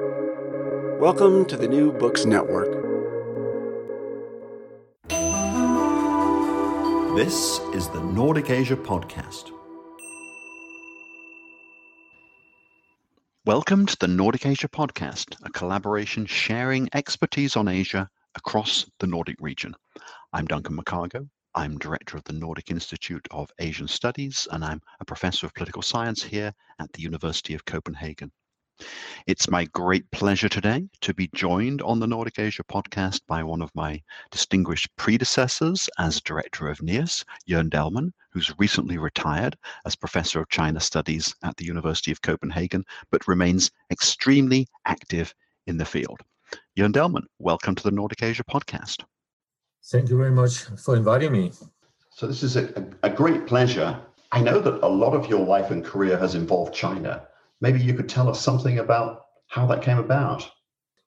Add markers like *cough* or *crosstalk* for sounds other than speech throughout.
Welcome to the New Books Network. This is the Nordic Asia Podcast. Welcome to the Nordic Asia Podcast, a collaboration sharing expertise on Asia across the Nordic region. I'm Duncan McCargo. I'm director of the Nordic Institute of Asian Studies, and I'm a professor of political science here at the University of Copenhagen. It's my great pleasure today to be joined on the Nordic Asia podcast by one of my distinguished predecessors as director of NIAS, Jørgen Delman, who's recently retired as professor of China Studies at the University of Copenhagen, but remains extremely active in the field. Jørgen Delman, welcome to the Nordic Asia podcast. Thank you very much for inviting me. So, this is a, a, great pleasure. I know that a lot of your life and career has involved China. Maybe you could tell us something about how that came about.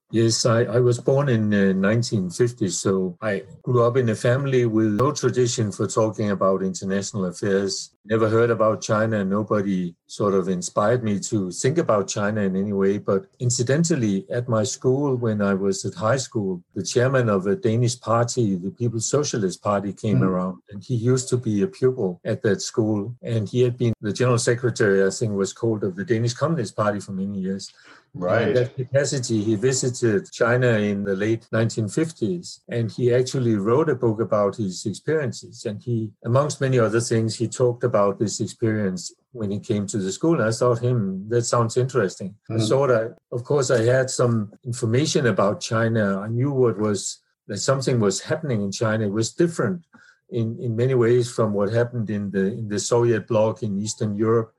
Yes, I, I was born in uh, 1950, so I grew up in a family with no tradition for talking about international affairs. Never heard about China, nobody sort of inspired me to think about China in any way. But incidentally, at my school, when I was at high school, the chairman of a Danish party, the People's Socialist Party, came mm. around, and he used to be a pupil at that school. And he had been the general secretary, I think, was called of the Danish Communist Party for many years. Right. In that capacity, he visited China in the late 1950s, and he actually wrote a book about his experiences. And he, amongst many other things, he talked about this experience when he came to the school. And I thought, him, that sounds interesting. Mm-hmm. I thought, I, of course, I had some information about China. I knew what was that something was happening in China. It was different in, in many ways from what happened in the in the Soviet bloc in Eastern Europe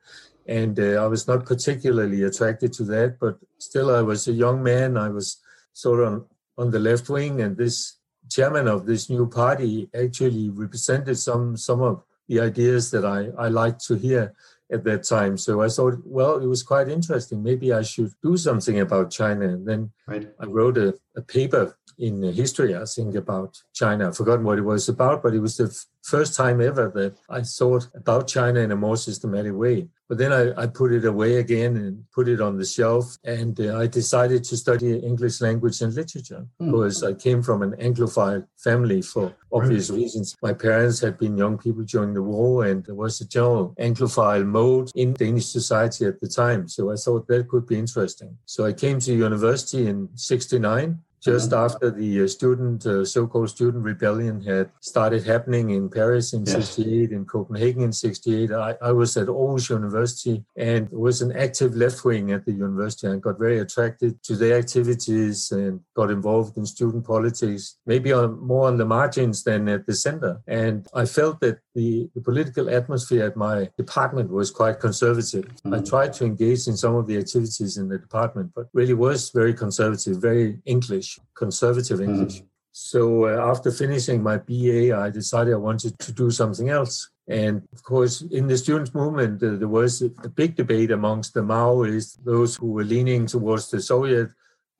and uh, I was not particularly attracted to that. But still, I was a young man. I was sort of on, on the left wing, and this chairman of this new party actually represented some some of the ideas that I, I liked to hear at that time. So I thought, well, it was quite interesting. Maybe I should do something about China. And then right. I wrote a, a paper in history, I think, about China. I've forgotten what it was about, but it was the f- first time ever that I thought about China in a more systematic way. But then I, I put it away again and put it on the shelf. And uh, I decided to study English language and literature mm. because I came from an Anglophile family for obvious reasons. My parents had been young people during the war, and there was a general Anglophile mode in Danish society at the time. So I thought that could be interesting. So I came to university in 69 just uh-huh. after the uh, student, uh, so-called student rebellion had started happening in Paris in yes. 68, in Copenhagen in 68. I, I, was at Aarhus University and was an active left wing at the university. I got very attracted to their activities and got involved in student politics, maybe on, more on the margins than at the center. And I felt that the, the political atmosphere at my department was quite conservative. Mm-hmm. I tried to engage in some of the activities in the department, but really was very conservative, very English, conservative mm-hmm. English. Mm-hmm. So uh, after finishing my BA, I decided I wanted to do something else. And of course, in the students' movement, uh, there was a, a big debate amongst the Maoists, those who were leaning towards the Soviet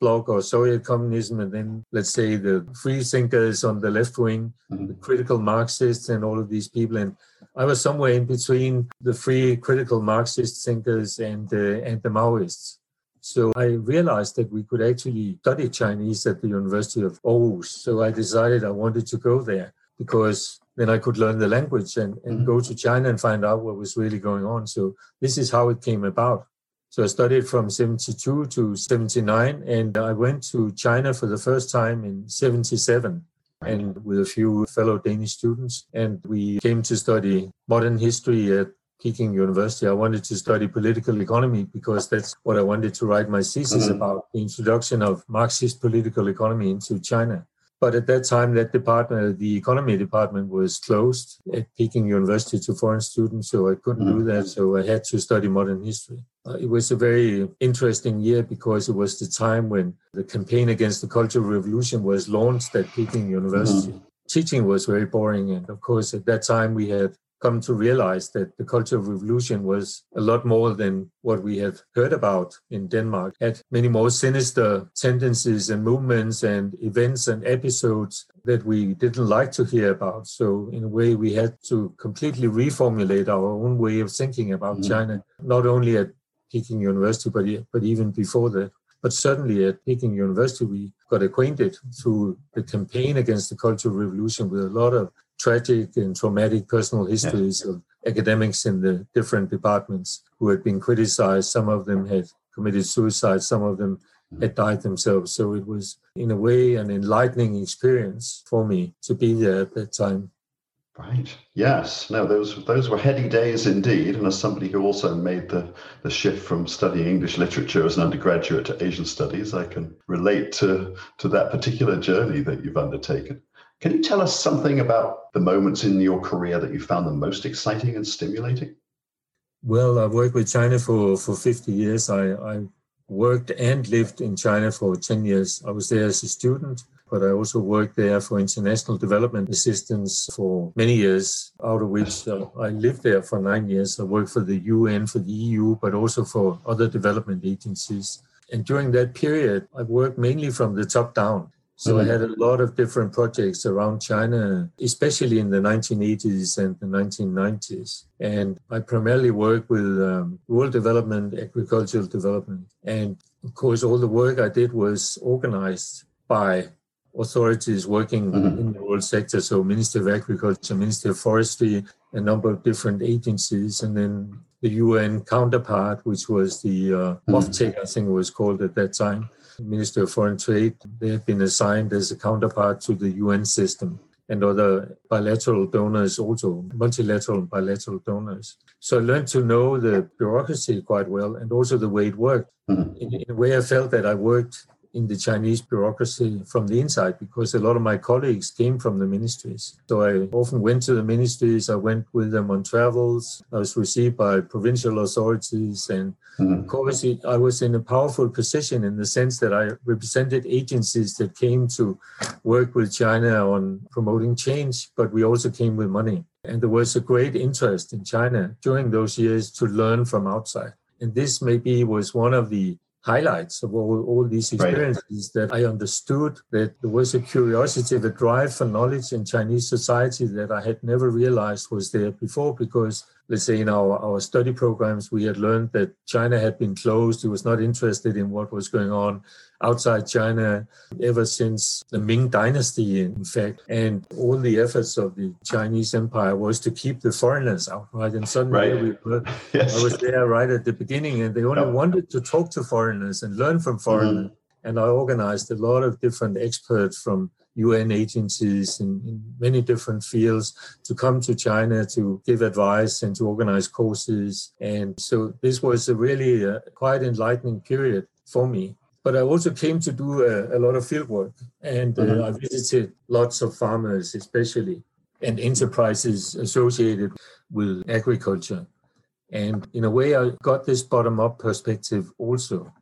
bloc or Soviet communism, and then let's say the free thinkers on the left wing, mm-hmm. the critical Marxists, and all of these people. And I was somewhere in between the free critical Marxist thinkers and uh, and the Maoists. So I realized that we could actually study Chinese at the University of Aarhus. So I decided I wanted to go there because then I could learn the language and, and mm-hmm. go to China and find out what was really going on. So this is how it came about. So I studied from 72 to 79, and I went to China for the first time in 77 and with a few fellow Danish students. And we came to study modern history at Peking University. I wanted to study political economy because that's what I wanted to write my thesis mm-hmm. about the introduction of Marxist political economy into China. But at that time, that department, the economy department, was closed at Peking University to foreign students, so I couldn't mm-hmm. do that. So I had to study modern history. Uh, it was a very interesting year because it was the time when the campaign against the Cultural Revolution was launched at Peking University. Mm-hmm. Teaching was very boring, and of course, at that time we had come to realize that the Cultural Revolution was a lot more than what we had heard about in Denmark. Had many more sinister tendencies and movements and events and episodes that we didn't like to hear about. So in a way, we had to completely reformulate our own way of thinking about mm-hmm. China, not only at Peking University, but but even before that. But certainly at Peking University, we got acquainted through the campaign against the Cultural Revolution with a lot of tragic and traumatic personal histories yeah. of academics in the different departments who had been criticized. Some of them had committed suicide, some of them mm. had died themselves. So it was, in a way, an enlightening experience for me to be there at that time. Right. Yes. No, those those were heady days indeed. And as somebody who also made the, the shift from studying English literature as an undergraduate to Asian studies, I can relate to, to that particular journey that you've undertaken. Can you tell us something about the moments in your career that you found the most exciting and stimulating? Well, I've worked with China for, for 50 years. I, I worked and lived in China for 10 years. I was there as a student, but I also worked there for international development assistance for many years, out of which uh, I lived there for nine years. I worked for the UN, for the EU, but also for other development agencies. And during that period, I worked mainly from the top down. So mm-hmm. I had a lot of different projects around China, especially in the 1980s and the 1990s. And I primarily worked with um, rural development, agricultural development. And of course, all the work I did was organized by authorities working mm-hmm. in the rural sector. So Minister of Agriculture, Minister of Forestry, a number of different agencies, and then the UN counterpart, which was the uh, mm-hmm. I think it was called at that time Minister of Foreign Trade, they have been assigned as a counterpart to the UN system and other bilateral donors also, multilateral and bilateral donors. So I learned to know the bureaucracy quite well and also the way it worked. Mm-hmm. In, in, a way, I felt that I worked in the Chinese bureaucracy from the inside because a lot of my colleagues came from the ministries. So I often went to the ministries, I went with them on travels, I was received by provincial authorities. And mm-hmm. of course, I was in a powerful position in the sense that I represented agencies that came to work with China on promoting change, but we also came with money. And there was a great interest in China during those years to learn from outside. And this maybe was one of the highlights of all, all these experiences right. that I understood that there was a curiosity, the drive for knowledge in Chinese society that I had never realized was there before because let's say in our, our study programs, we had learned that China had been closed. It was not interested in what was going on outside China ever since the Ming Dynasty, in fact. And all the efforts of the Chinese Empire was to keep the foreigners out, right? And suddenly right. we were, yes. I was there right at the beginning, and they only yep. wanted to talk to foreigners and learn from foreigners. Mm-hmm. And I organized a lot of different experts from UN agencies in, in, many different fields to come to China to give advice and to organize courses. And so this was a really uh, quite enlightening period for me. But I also came to do a, a lot of field work and uh, mm-hmm. I visited lots of farmers, especially, and enterprises associated with agriculture. And in a way, I got this bottom up perspective also.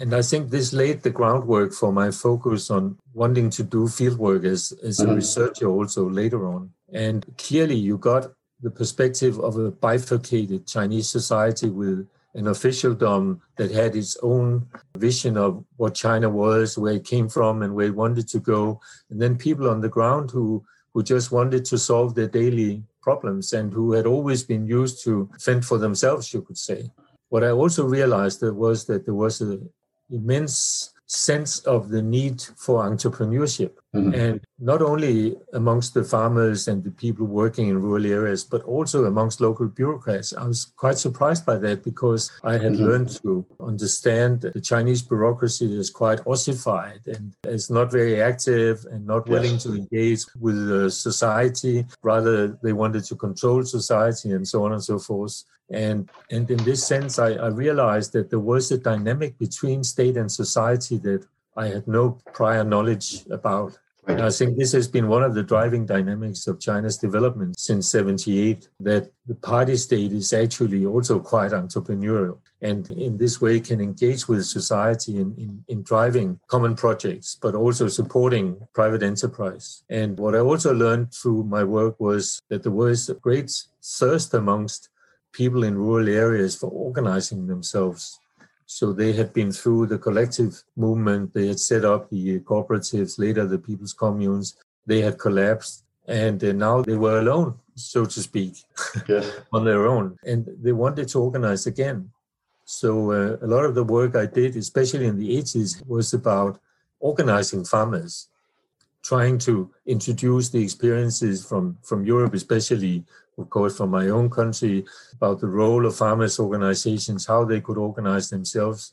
And I think this laid the groundwork for my focus on wanting to do fieldwork as, as mm-hmm. a researcher also later on. And clearly, you got the perspective of a bifurcated Chinese society with an officialdom that had its own vision of what China was, where it came from, and where it wanted to go. And then people on the ground who, who just wanted to solve their daily problems and who had always been used to fend for themselves, you could say. What I also realized was that there was an immense sense of the need for entrepreneurship. Mm-hmm. And not only amongst the farmers and the people working in rural areas, but also amongst local bureaucrats. I was quite surprised by that because I had mm-hmm. learned to understand the Chinese bureaucracy is quite ossified and is not very active and not willing yes. to engage with the society. Rather, they wanted to control society and so on and so forth. And, and in this sense, I, I realized that there was a dynamic between state and society that I had no prior knowledge about. And I think this has been one of the driving dynamics of China's development since 78, that the party state is actually also quite entrepreneurial and in this way can engage with society in, in, in driving common projects, but also supporting private enterprise. And what I also learned through my work was that there was a great thirst amongst people in rural areas for organizing themselves. So they had been through the collective movement, they had set up the cooperatives, later the people's communes, they had collapsed, and uh, now they were alone, so to speak, *laughs* yes. on their own. And they wanted to organize again. So uh, a lot of the work I did, especially in the 80s, was about organizing farmers, trying to introduce the experiences from, from Europe, especially, of course, from my own country, about the role of farmers' organizations, how they could organize themselves,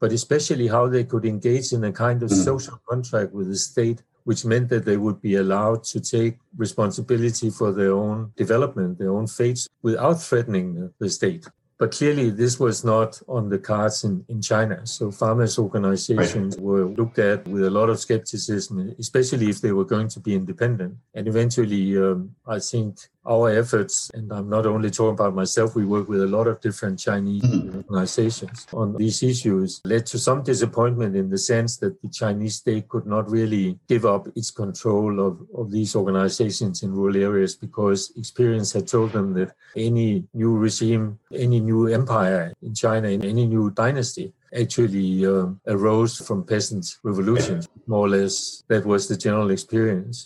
but especially how they could engage in a kind of mm. social contract with the state which meant that they would be allowed to take responsibility for their own development, their own fates, without threatening the state. But clearly, this was not on the cards in, in China. So, farmers' organizations right. were looked at with a lot of skepticism, especially if they were going to be independent. And eventually, um, I think our efforts, and I'm not only talking about myself, we work with a lot of different Chinese mm-hmm. organizations on these issues, led to some disappointment in the sense that the Chinese state could not really give up its control of, of these organizations in rural areas because experience had told them that any new regime, any new empire in China, in any new dynasty, actually um, arose from peasant revolutions, more or less. That was the general experience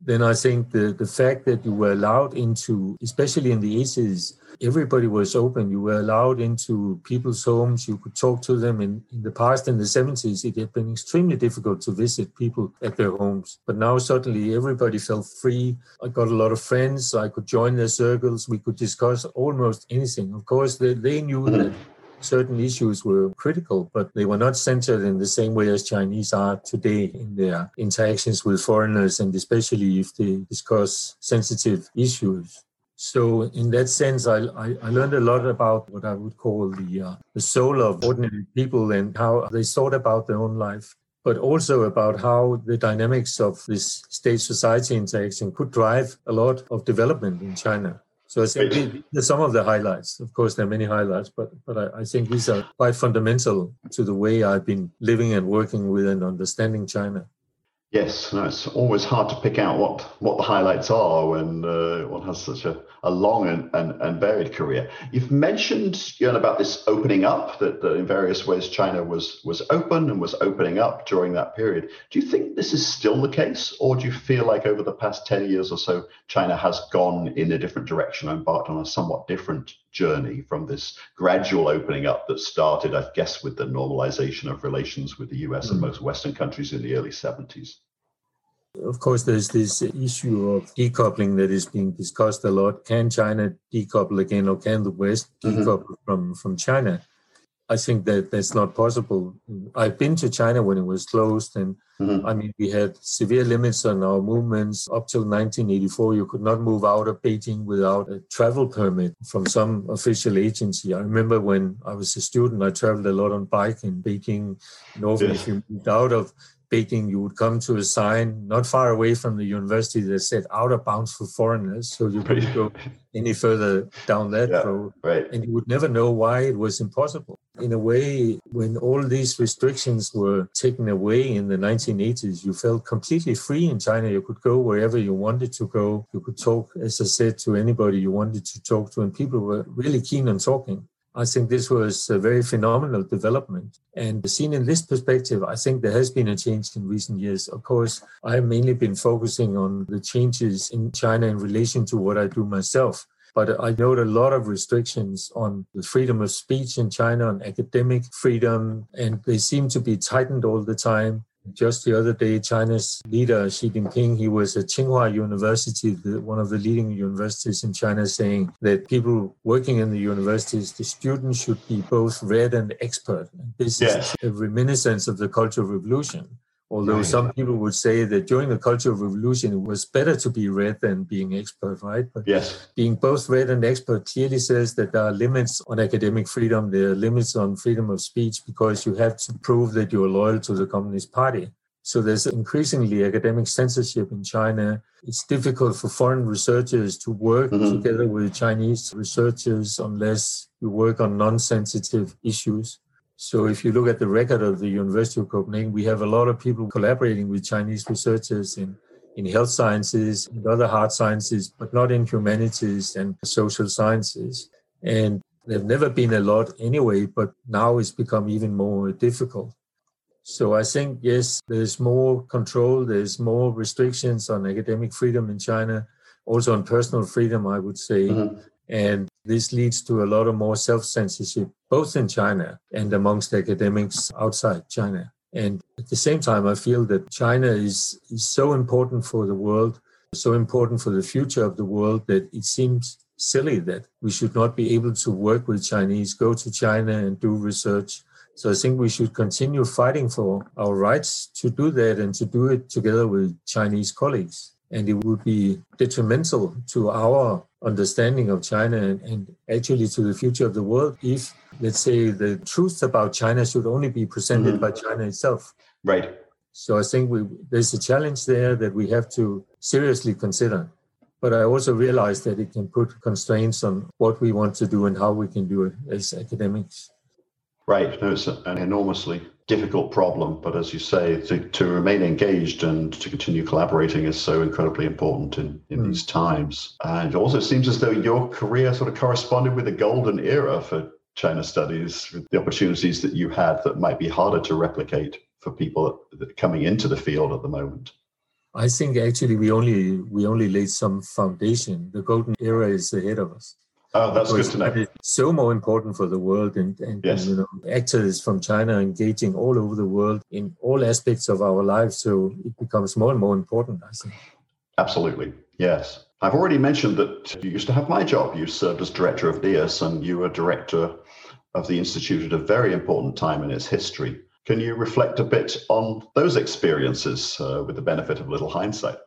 then I think the, the fact that you were allowed into, especially in the 80s, everybody was open. You were allowed into people's homes. You could talk to them. In, in the past, in the 70s, it had been extremely difficult to visit people at their homes. But now suddenly everybody felt free. I got a lot of friends. I could join their circles. We could discuss almost anything. Of course, they, they knew that certain issues were critical, but they were not centered in the same way as Chinese are today in their interactions with foreigners, and especially if they discuss sensitive issues. So, in that sense, I, I, I learned a lot about what I would call the, uh, the soul of ordinary people and how they thought about their own life but also about how the dynamics of this state society interaction could drive a lot of development in China. So I think there's some of the highlights. Of course, there are many highlights, but but I, I, think these are quite fundamental to the way I've been living and working with and understanding China. Yes, no, it's always hard to pick out what, what the highlights are when uh, one has such a, a long and, and, and varied career. You've mentioned about this opening up, that, that in various ways China was, was open and was opening up during that period. Do you think this is still the case, or do you feel like over the past 10 years or so, China has gone in a different direction, embarked on a somewhat different journey from this gradual opening up that started, I guess, with the normalization of relations with the US mm. and most Western countries in the early 70s. Of course, there's this issue of decoupling that is being discussed a lot. Can China decouple again, or can the West mm-hmm. decouple from, from China? I think that that's not possible. I've been to China when it was closed, and mm-hmm. I mean, we had severe limits on our movements. Up till 1984, you could not move out of Beijing without a travel permit from some official agency. I remember when I was a student, I traveled a lot on bike in Beijing. And often, yes. if you moved out of Beijing, you would come to a sign not far away from the university that said out of bounds for foreigners. So you couldn't go *laughs* any further down that yeah, road. Right. And you would never know why it was impossible. In a way, when all these restrictions were taken away in the 1980s, you felt completely free in China. You could go wherever you wanted to go. You could talk, as I said, to anybody you wanted to talk to. And people were really keen on talking. I think this was a very phenomenal development. And seen in this perspective, I think there has been a change in recent years. Of course, I've mainly been focusing on the changes in China in relation to what I do myself. But I note a lot of restrictions on the freedom of speech in China, on academic freedom, and they seem to be tightened all the time. Just the other day, China's leader Xi Jinping, he was at Tsinghua University, the, one of the leading universities in China, saying that people working in the universities, the students should be both red and expert. This yes. is a reminiscence of the Cultural Revolution. Although right. some people would say that during the Cultural Revolution, it was better to be red than being expert, right? But yes. being both red and expert clearly says that there are limits on academic freedom, there are limits on freedom of speech because you have to prove that you're loyal to the Communist Party. So there's increasingly academic censorship in China. It's difficult for foreign researchers to work mm-hmm. together with Chinese researchers unless you work on non sensitive issues. So if you look at the record of the University of Copenhagen, we have a lot of people collaborating with Chinese researchers in, in health sciences and other hard sciences, but not in humanities and social sciences. And there've never been a lot anyway, but now it's become even more difficult. So I think, yes, there's more control, there's more restrictions on academic freedom in China, also on personal freedom, I would say. Mm-hmm. And this leads to a lot of more self censorship, both in China and amongst academics outside China. And at the same time, I feel that China is, is so important for the world, so important for the future of the world that it seems silly that we should not be able to work with Chinese, go to China and do research. So I think we should continue fighting for our rights to do that and to do it together with Chinese colleagues. And it would be detrimental to our understanding of China and, and actually to the future of the world if, let's say, the truth about China should only be presented mm-hmm. by China itself. Right. So I think we, there's a challenge there that we have to seriously consider. But I also realize that it can put constraints on what we want to do and how we can do it as academics. Right. No, it's an enormously difficult problem, but as you say, to, to remain engaged and to continue collaborating is so incredibly important in, in mm. these times. And also, it seems as though your career sort of corresponded with a golden era for China studies, with the opportunities that you had that might be harder to replicate for people coming into the field at the moment. I think actually we only we only laid some foundation. The golden era is ahead of us. Oh, that's good to know. So more important for the world, and, and yes. you know, actors from China engaging all over the world in all aspects of our lives. So it becomes more and more important. I think. Absolutely, yes. I've already mentioned that you used to have my job. You served as director of NIAS, and you were director of the institute at a very important time in its history. Can you reflect a bit on those experiences uh, with the benefit of little hindsight?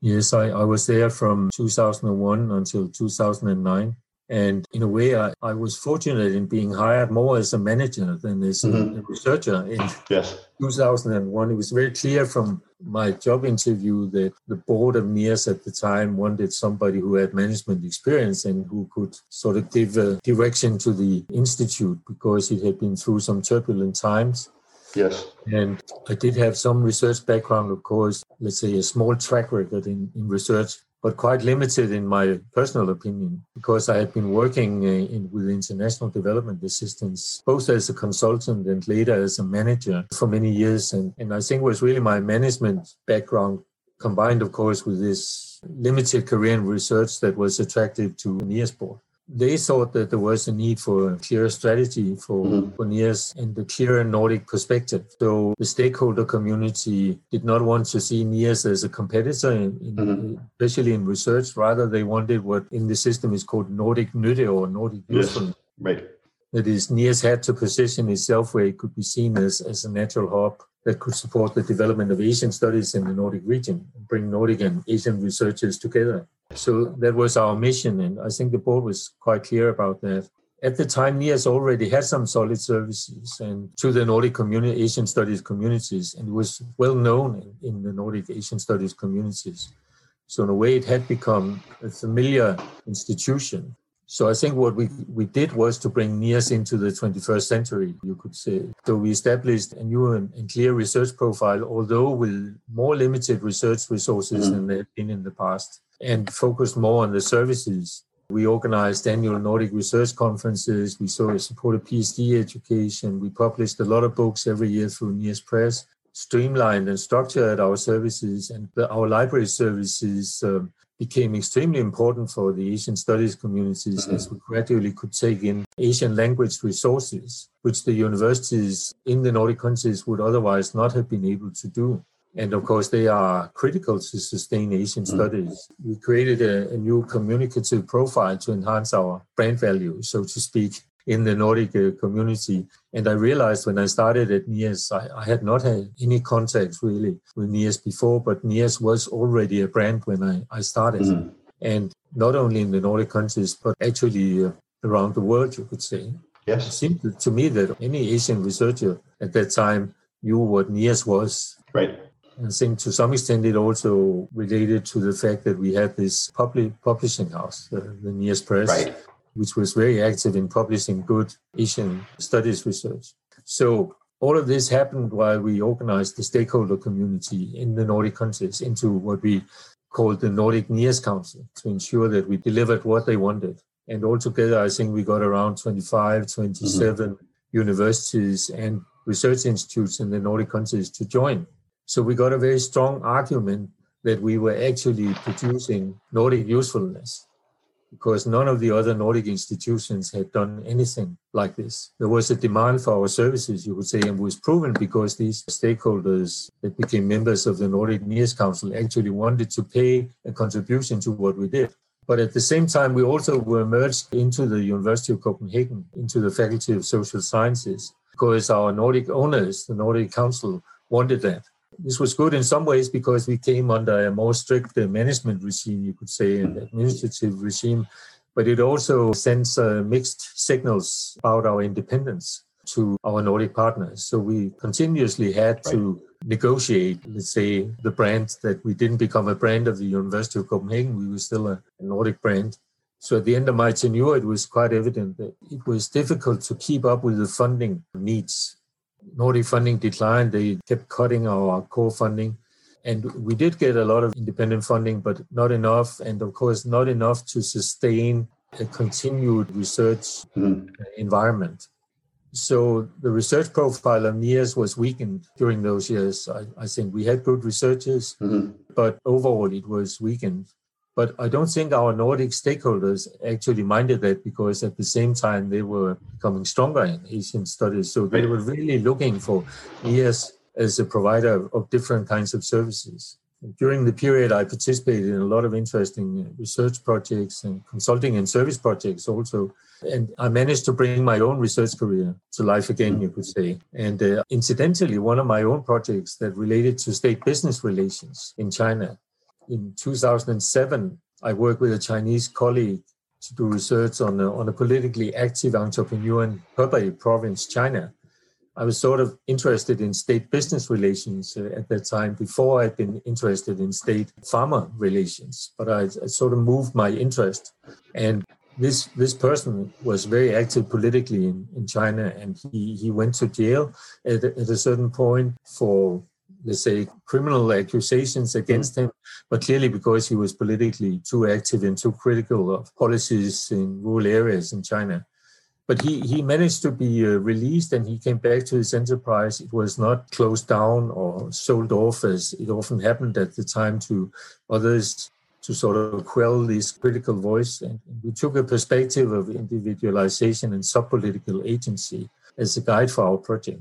Yes, I, I was there from 2001 until 2009. And in a way, I, I was fortunate in being hired more as a manager than as mm-hmm. a researcher. In yes. 2001, it was very clear from my job interview that the board of NIAS at the time wanted somebody who had management experience and who could sort of give a direction to the institute because it had been through some turbulent times. Yes. And I did have some research background, of course, let's say a small track record in, in research, but quite limited in my personal opinion, because I had been working uh, in, with international development assistance, both as a consultant and later as a manager for many years. And, and I think it was really my management background combined, of course, with this limited career in research that was attractive to NIAS board they thought that there was a need for a clear strategy for, mm-hmm. and the clear Nordic perspective. So the stakeholder community did not want to see NIAS as a competitor, in, in, mm-hmm. especially in research. Rather, they wanted what in the system is called Nordic Nytte or Nordic usefulness. Yes. Right. That is, NIAS had to position itself where it could be seen as, as a natural hub that could support the development of Asian studies in the Nordic region and bring Nordic and Asian researchers together. So that was our mission, and I think the board was quite clear about that. At the time, NIAS already had some solid services and to the Nordic community, Asian studies communities, and was well known in, in the Nordic Asian studies communities. So in a way, it had become a familiar institution. So I think what we, we did was to bring NIAS into the 21st century, you could say. So we established a new and, clear research profile, although with more limited research resources mm-hmm. than they had been in the past and focused more on the services. We organized annual Nordic research conferences. We supported PhD education. We published a lot of books every year through NIAS Press, streamlined and structured our services, and our library services um, became extremely important for the Asian studies communities mm-hmm. as we gradually could take in Asian language resources, which the universities in the Nordic countries would otherwise not have been able to do. And of course, they are critical to sustain Asian mm. studies. We created a, a, new communicative profile to enhance our brand value, so to speak, in the Nordic uh, community. And I realized when I started at NIAS, I, I, had not had any contacts really with NIAS before, but NIAS was already a brand when I, I started. Mm. And not only in the Nordic countries, but actually uh, around the world, you could say. Yes. It seemed to me that any Asian researcher at that time knew what NIAS was. Right. And I think to some extent it also related to the fact that we had this public publishing house, uh, the NIAS Press, right. Which was very active in publishing good Asian studies research. So all of this happened while we organized the stakeholder community in the Nordic countries into what we called the Nordic NIAS Council to ensure that we delivered what they wanted. And altogether, I think we got around 25, 27 mm-hmm. universities and research institutes in the Nordic countries to join. So we got a very strong argument that we were actually producing Nordic usefulness. Because none of the other Nordic institutions had done anything like this. There was a demand for our services, you could say, and was proven because these stakeholders that became members of the Nordic NIAS Council actually wanted to pay a contribution to what we did. But at the same time, we also were merged into the University of Copenhagen, into the Faculty of Social Sciences, because our Nordic owners, the Nordic Council, wanted that. This was good in some ways because we came under a more strict management regime, you could say, an administrative regime, but it also sends uh, mixed signals about our independence to our Nordic partners. So we continuously had to negotiate, let's say, the brand that we didn't become a brand of the University of Copenhagen. We were still a, a Nordic brand. So at the end of my tenure, it was quite evident that it was difficult to keep up with the funding needs. Nordic funding declined. They kept cutting our core funding. And we did get a lot of independent funding, but not enough. And of course, not enough to sustain a continued research mm. environment. So the research profile of NIAS was weakened during those years. I, I think we had good researchers, mm-hmm. but overall it was weakened. But I don't think our Nordic stakeholders actually minded that because at the same time they were becoming stronger in Asian studies. So they were really looking for NIAS as a provider of different kinds of services. During the period, I participated in a lot of interesting research projects and consulting and service projects also. And I managed to bring my own research career to life again, you could say. And uh, incidentally, one of my own projects that related to state business relations in China. In 2007, I worked with a Chinese colleague to do research on a, on a politically active entrepreneur in Hebei province, China. I was sort of interested in state business relations uh, at that time before I'd been interested in state farmer relations, but I, I sort of moved my interest. And this this person was very active politically in, in China, and he, he went to jail at, at a certain point for let's say criminal accusations against him, but clearly because he was politically too active and too critical of policies in rural areas in China. But he, he managed to be uh, released and he came back to his enterprise. It was not closed down or sold off as it often happened at the time to others to sort of quell this critical voice. And we took a perspective of individualization and sub-political agency as a guide for our project.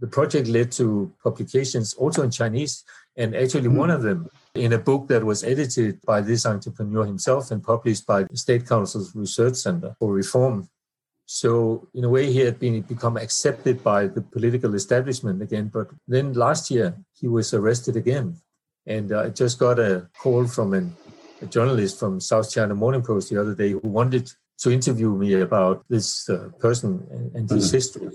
The project led to publications also in Chinese, and actually mm. one of them in a book that was edited by this entrepreneur himself and published by the State Council's Research Center for Reform. So in a way, he had been become accepted by the political establishment again. But then last year, he was arrested again, and I just got a call from an a journalist from South China Morning Post the other day who wanted to interview me about this uh, person and, his mm-hmm. history.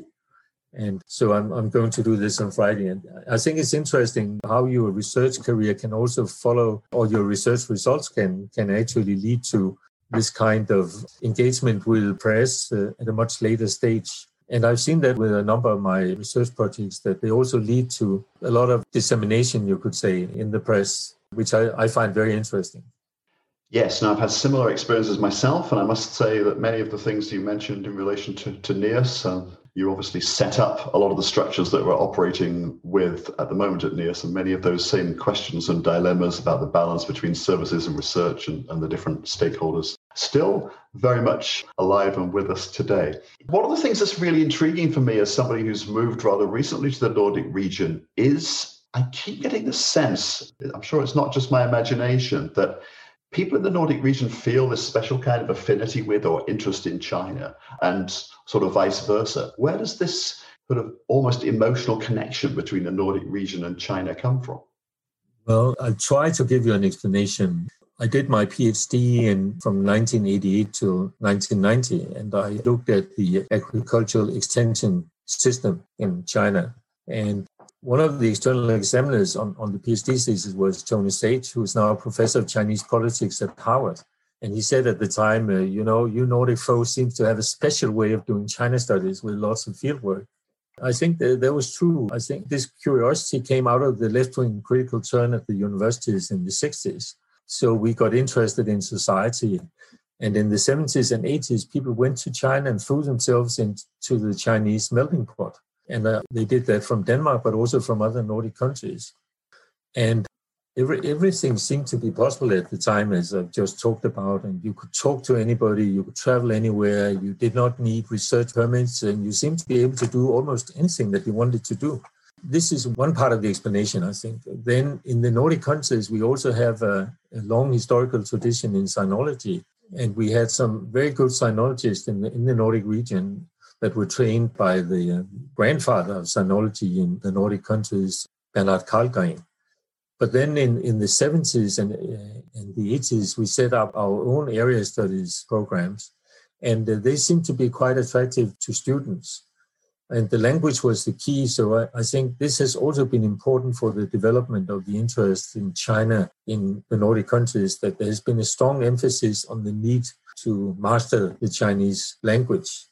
And so I'm, I'm going to do this on Friday. And I think it's interesting how your research career can also follow, or your research results can, can actually lead to this kind of engagement with press uh, at a much later stage. And I've seen that with a number of my research projects that they also lead to a lot of dissemination, you could say, in the press, which I, I find very interesting. Yes, and I've had similar experiences myself, and I must say that many of the things you mentioned in relation to, to um, you obviously set up a lot of the structures that we're operating with at the moment at NIAS, and many of those same questions and dilemmas about the balance between services and research and, and the different stakeholders still very much alive and with us today. One of the things that's really intriguing for me as somebody who's moved rather recently to the Nordic region is I keep getting the sense, I'm sure it's not just my imagination, that people in the Nordic region feel this special kind of affinity with or interest in China and sort of vice versa. Where does this sort of almost emotional connection between the Nordic region and China come from? Well, I'll try to give you an explanation. I did my PhD in from 1988 to 1990, and I looked at the agricultural extension system in China. And one of the external examiners on, on the PhD thesis was Tony Saich, who is now a professor of Chinese politics at Harvard. And he said at the time, uh, you know, you Nordic folks seem to have a special way of doing China studies with lots of fieldwork. I think that, that was true. I think this curiosity came out of the left wing critical turn at the universities in the 60s. So we got interested in society. And in the 70s and 80s, people went to China and threw themselves into the Chinese melting pot. And uh, they did that from Denmark, but also from other Nordic countries. And every, everything seemed to be possible at the time, as I've just talked about. And you could talk to anybody, you could travel anywhere, you did not need research permits, and you seemed to be able to do almost anything that you wanted to do. This is one part of the explanation, I think. Then in the Nordic countries, we also have a, a long historical tradition in sinology. And we had some very good sinologists in the, in the Nordic region that were trained by the uh, grandfather of sinology in the Nordic countries, Bernhard Karlgren. But then in, in the 70s and, uh, the 80s, we set up our own area studies programs, and uh, they seem to be quite attractive to students. And the language was the key. So I, I, think this has also been important for the development of the interest in China in the Nordic countries, that there has been a strong emphasis on the need to master the Chinese language.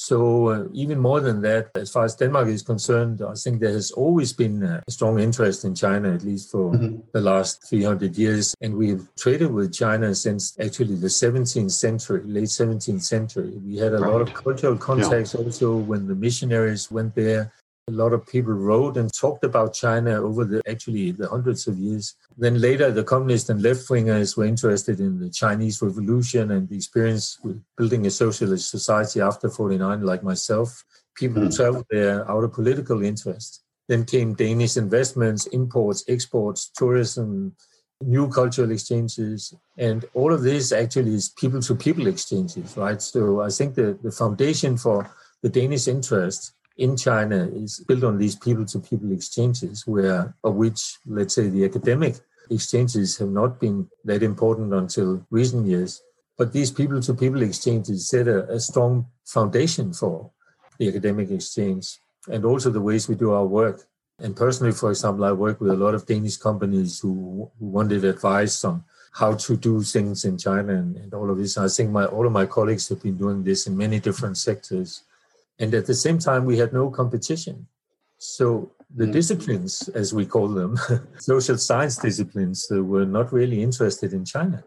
So uh, even more than that, as far as Denmark is concerned, I think there has always been a strong interest in China, at least for mm-hmm. the last 300 years. And we've traded with China since actually the 17th century, late 17th century. We had a right. lot of cultural contacts yeah. also when the missionaries went there a lot of people wrote and talked about China over the actually the hundreds of years. Then later, the communists and left wingers were interested in the Chinese Revolution and the experience with building a socialist society after 49, like myself. People mm. traveled there out of political interest. Then came Danish investments, imports, exports, tourism, new cultural exchanges. And all of this actually is people to people exchanges, right? So I think the, the foundation for the Danish interest in China is built on these people-to-people exchanges, where of which, let's say, the academic exchanges have not been that important until recent years. But these people-to-people exchanges set a, a strong foundation for the academic exchange and also the ways we do our work. And personally, for example, I work with a lot of Danish companies who, who wanted advice on how to do things in China and, and all of this. I think my all of my colleagues have been doing this in many different sectors. And at the same time, we had no competition. So the mm. disciplines, as we call them, *laughs* social science disciplines, uh, were not really interested in China.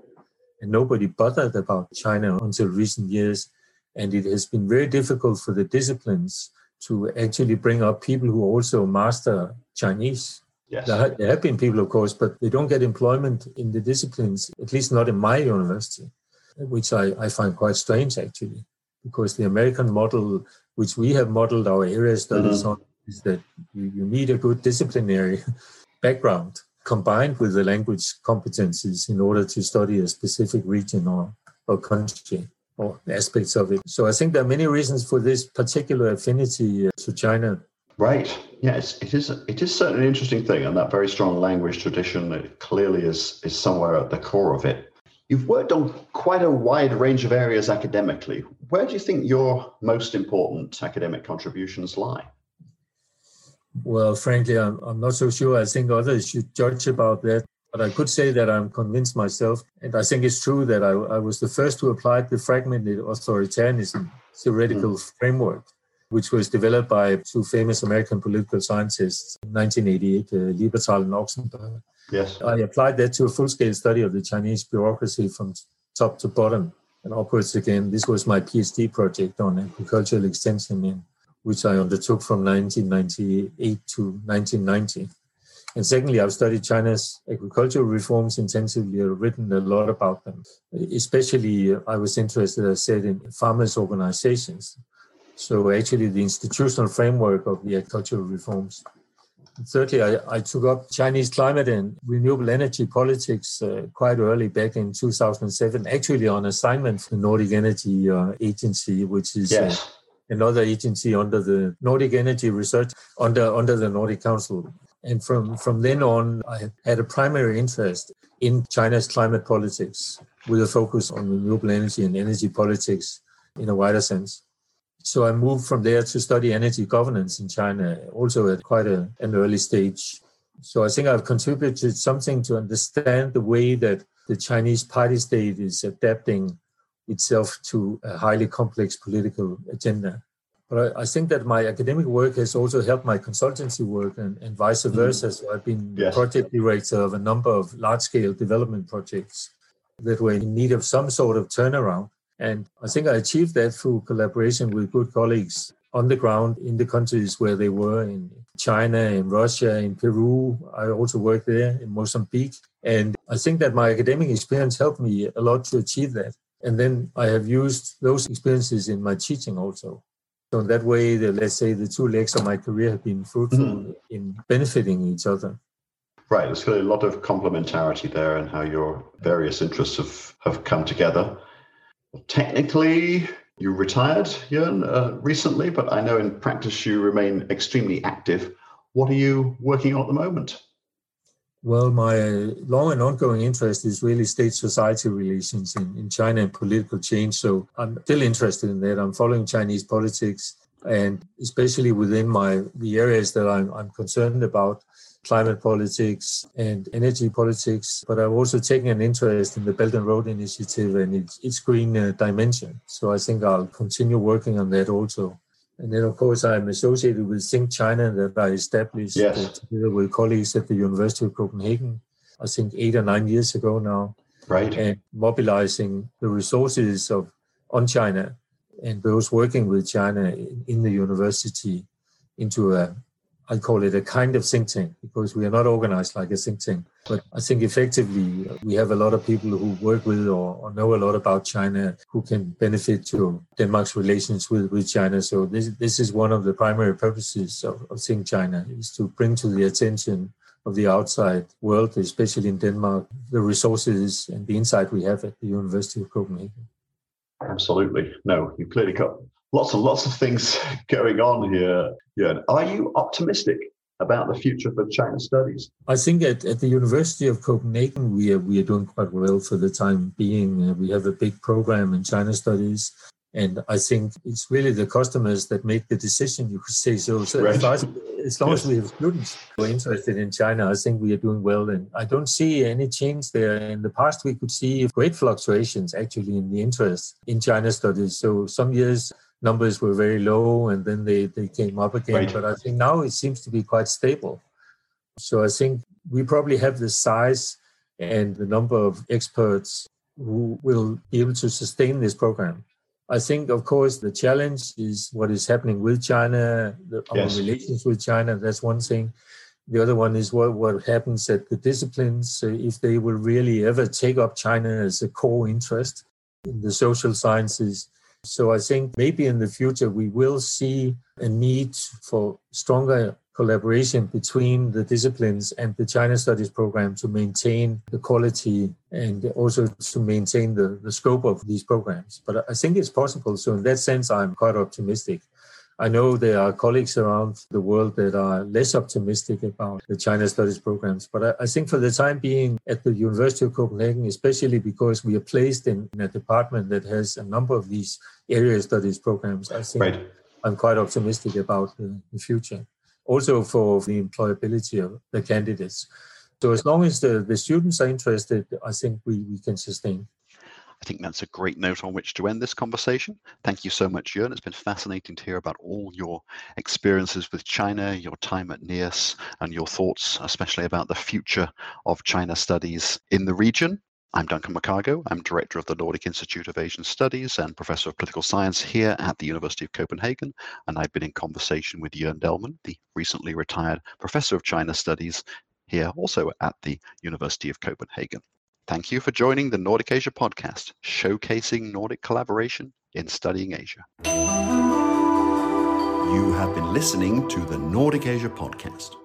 And nobody bothered about China until recent years. And it has been very difficult for the disciplines to actually bring up people who also master Chinese. Yes. There, have been people, of course, but they don't get employment in the disciplines, at least not in my university, which I, I find quite strange, actually, because the American model which we have modeled our area studies mm-hmm. on, is that you, you need a good disciplinary *laughs* background combined with the language competencies in order to study a specific region or, or country or aspects of it. So I think there are many reasons for this particular affinity uh, to China. Right. Yes, it is. It is certainly an interesting thing, and that very strong language tradition clearly is is somewhere at the core of it. You've worked on quite a wide range of areas academically. Where do you think your most important academic contributions lie? Well, frankly, I'm, I'm not so sure. I think others should judge about that. But I could say that I'm convinced myself. And I think it's true that I, I was the first to apply the fragmented authoritarianism theoretical mm. framework, which was developed by two famous American political scientists in 1988, uh, Lieberthal and Oksenberg. Yes. I applied that to a full scale study of the Chinese bureaucracy from top to bottom and upwards again. This was my PhD project on agricultural extension, in, which I undertook from 1998 to 1990. And secondly, I've studied China's agricultural reforms intensively. I've written a lot about them. Especially, I was interested, as I said, in farmers' organizations. So actually, the institutional framework of the agricultural reforms. Thirdly, I, I, took up Chinese climate and renewable energy politics uh, quite early back in 2007, actually on assignment for the Nordic Energy uh, Agency, which is uh, another agency under the Nordic Energy Research, under, under the Nordic Council. And from, from then on, I had a primary interest in China's climate politics with a focus on renewable energy and energy politics in a wider sense. So I moved from there to study energy governance in China, also at quite a, an early stage. So I think I've contributed something to understand the way that the Chinese party state is adapting itself to a highly complex political agenda. But I, I think that my academic work has also helped my consultancy work and, and vice mm-hmm. versa. Mm-hmm. So I've been yes. project director of a number of large scale development projects that were in need of some sort of turnaround. And I think I achieved that through collaboration with good colleagues. on the ground in the countries where they were in China, in Russia, in Peru. I also worked there in Mozambique. And I think that my academic experience helped me a lot to achieve that. And then I have used those experiences in my teaching also. So in that way, the, let's say the two legs of my career have been fruitful mm-hmm. in benefiting each other. Right. There's clearly a lot of complementarity there and how your various interests have, have come together. Technically, you retired, Jørgen, uh, recently, but I know in practice you remain extremely active. What are you working on at the moment? Well, my long and ongoing interest is really state society relations in, in China and political change. So I'm still interested in that. I'm following Chinese politics and especially within my the areas that I'm, I'm concerned about climate politics and energy politics, but I've also taken an interest in the Belt and Road Initiative and its, its green uh, dimension. So I think I'll continue working on that also. And then, of course, I'm associated with Think China that I established yes. Together with colleagues at the University of Copenhagen, I think eight or nine years ago now. Right. And mobilizing the resources of on China and those working with China in, in the university into a I call it a kind of think tank because we are not organized like a think tank. But I think effectively we have a lot of people who work with or, or, know a lot about China who can benefit to Denmark's relations with, with China. So this this is one of the primary purposes of, of Think China is to bring to the attention of the outside world, especially in Denmark, the resources and the insight we have at the University of Copenhagen. Absolutely. No, you've clearly got lots and lots of things *laughs* going on here. Yeah. Are you optimistic about the future for China studies? I think at, at the University of Copenhagen, we are, we are doing quite well for the time being. Uh, we have a big program in China studies. And I think it's really the customers that make the decision, you could say so. so right. as, as, long yes. as we have students who are interested in China, I think we are doing well. And I don't see any change there. In the past, we could see great fluctuations actually in the interest in China studies. So some years numbers were very low and then they, they came up again. Right. But I think now it seems to be quite stable. So I think we probably have the size and the number of experts who will be able to sustain this program. I think, of course, the challenge is what is happening with China, the, yes. our relations with China. That's one thing. The other one is what, what happens at the disciplines, if they will really ever take up China as a core interest in the social sciences so I think maybe in the future we will see a need for stronger collaboration between the disciplines and the China Studies program to maintain the quality and also to maintain the, the scope of these programs. But I think it's possible. So in that sense, I'm quite optimistic. I know there are colleagues around the world that are less optimistic about the China studies programs, but I, I, think for the time being at the University of Copenhagen, especially because we are placed in, in a department that has a number of these area studies programs, I think right. I'm quite optimistic about the, the future. Also for the employability of the candidates. So as long as the, the students are interested, I think we, we can sustain. I think that's a great note on which to end this conversation. Thank you so much, Jørgen. It's been fascinating to hear about all your experiences with China, your time at NIAS, and your thoughts, especially about the future of China studies in the region. I'm Duncan McCargo. I'm Director of the Nordic Institute of Asian Studies and Professor of Political Science here at the University of Copenhagen. And I've been in conversation with Jørgen Delman, the recently retired Professor of China Studies here also at the University of Copenhagen. Thank you for joining the Nordic Asia podcast, showcasing Nordic collaboration in studying Asia. You have been listening to the Nordic Asia podcast.